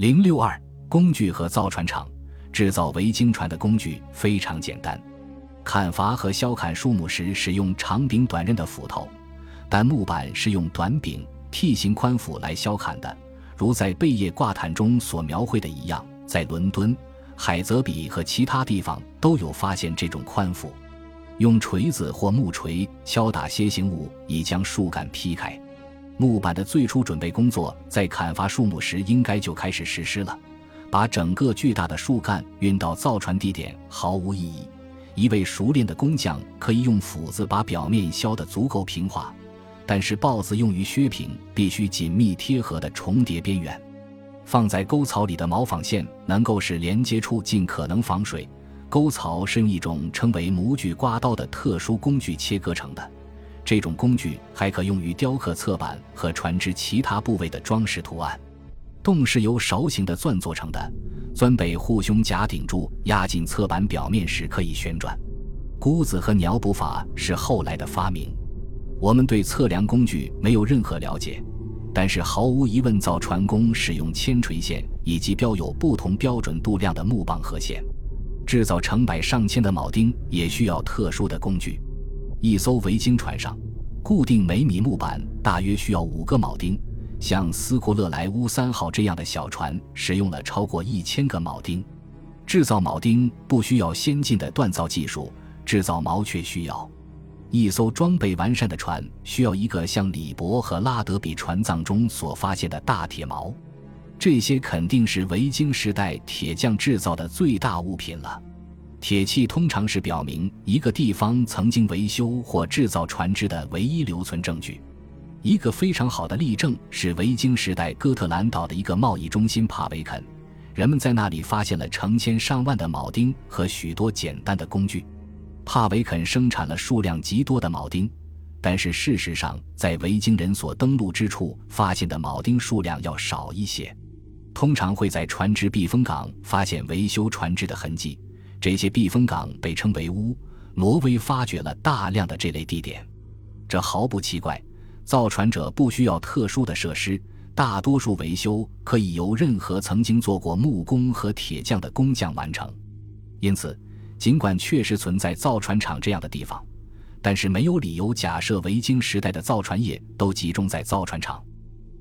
零六二工具和造船厂制造维京船的工具非常简单，砍伐和削砍树木时使用长柄短刃的斧头，但木板是用短柄 T 型宽斧来削砍的，如在贝叶挂毯中所描绘的一样，在伦敦、海泽比和其他地方都有发现这种宽斧，用锤子或木锤敲打楔形物以将树干劈开。木板的最初准备工作在砍伐树木时应该就开始实施了。把整个巨大的树干运到造船地点毫无意义。一位熟练的工匠可以用斧子把表面削得足够平滑，但是刨子用于削平必须紧密贴合的重叠边缘。放在沟槽里的毛纺线能够使连接处尽可能防水。沟槽是用一种称为模具刮刀的特殊工具切割成的。这种工具还可用于雕刻侧板和船只其他部位的装饰图案。洞是由勺形的钻做成的，钻被护胸甲顶住，压进侧板表面时可以旋转。箍子和鸟补法是后来的发明。我们对测量工具没有任何了解，但是毫无疑问，造船工使用铅垂线以及标有不同标准度量的木棒和线。制造成百上千的铆钉也需要特殊的工具。一艘维京船上，固定每米木板大约需要五个铆钉。像斯库勒莱乌三号这样的小船使用了超过一千个铆钉。制造铆钉不需要先进的锻造技术，制造锚却需要。一艘装备完善的船需要一个像李伯和拉德比船葬中所发现的大铁锚。这些肯定是维京时代铁匠制造的最大物品了。铁器通常是表明一个地方曾经维修或制造船只的唯一留存证据。一个非常好的例证是维京时代哥特兰岛的一个贸易中心帕维肯，人们在那里发现了成千上万的铆钉和许多简单的工具。帕维肯生产了数量极多的铆钉，但是事实上，在维京人所登陆之处发现的铆钉数量要少一些。通常会在船只避风港发现维修船只的痕迹。这些避风港被称为屋。挪威发掘了大量的这类地点，这毫不奇怪。造船者不需要特殊的设施，大多数维修可以由任何曾经做过木工和铁匠的工匠完成。因此，尽管确实存在造船厂这样的地方，但是没有理由假设维京时代的造船业都集中在造船厂。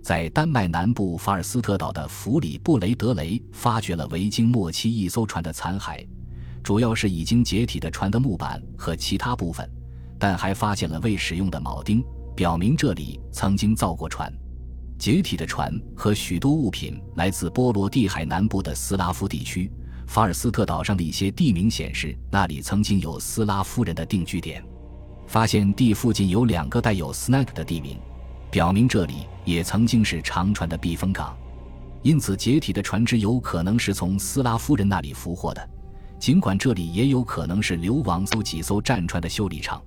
在丹麦南部法尔斯特岛的弗里布雷德雷发掘了维京末期一艘船的残骸。主要是已经解体的船的木板和其他部分，但还发现了未使用的铆钉，表明这里曾经造过船。解体的船和许多物品来自波罗的海南部的斯拉夫地区。法尔斯特岛上的一些地名显示那里曾经有斯拉夫人的定居点。发现地附近有两个带有 “snack” 的地名，表明这里也曾经是长船的避风港。因此，解体的船只有可能是从斯拉夫人那里俘获的。尽管这里也有可能是流亡艘几艘战船的修理厂。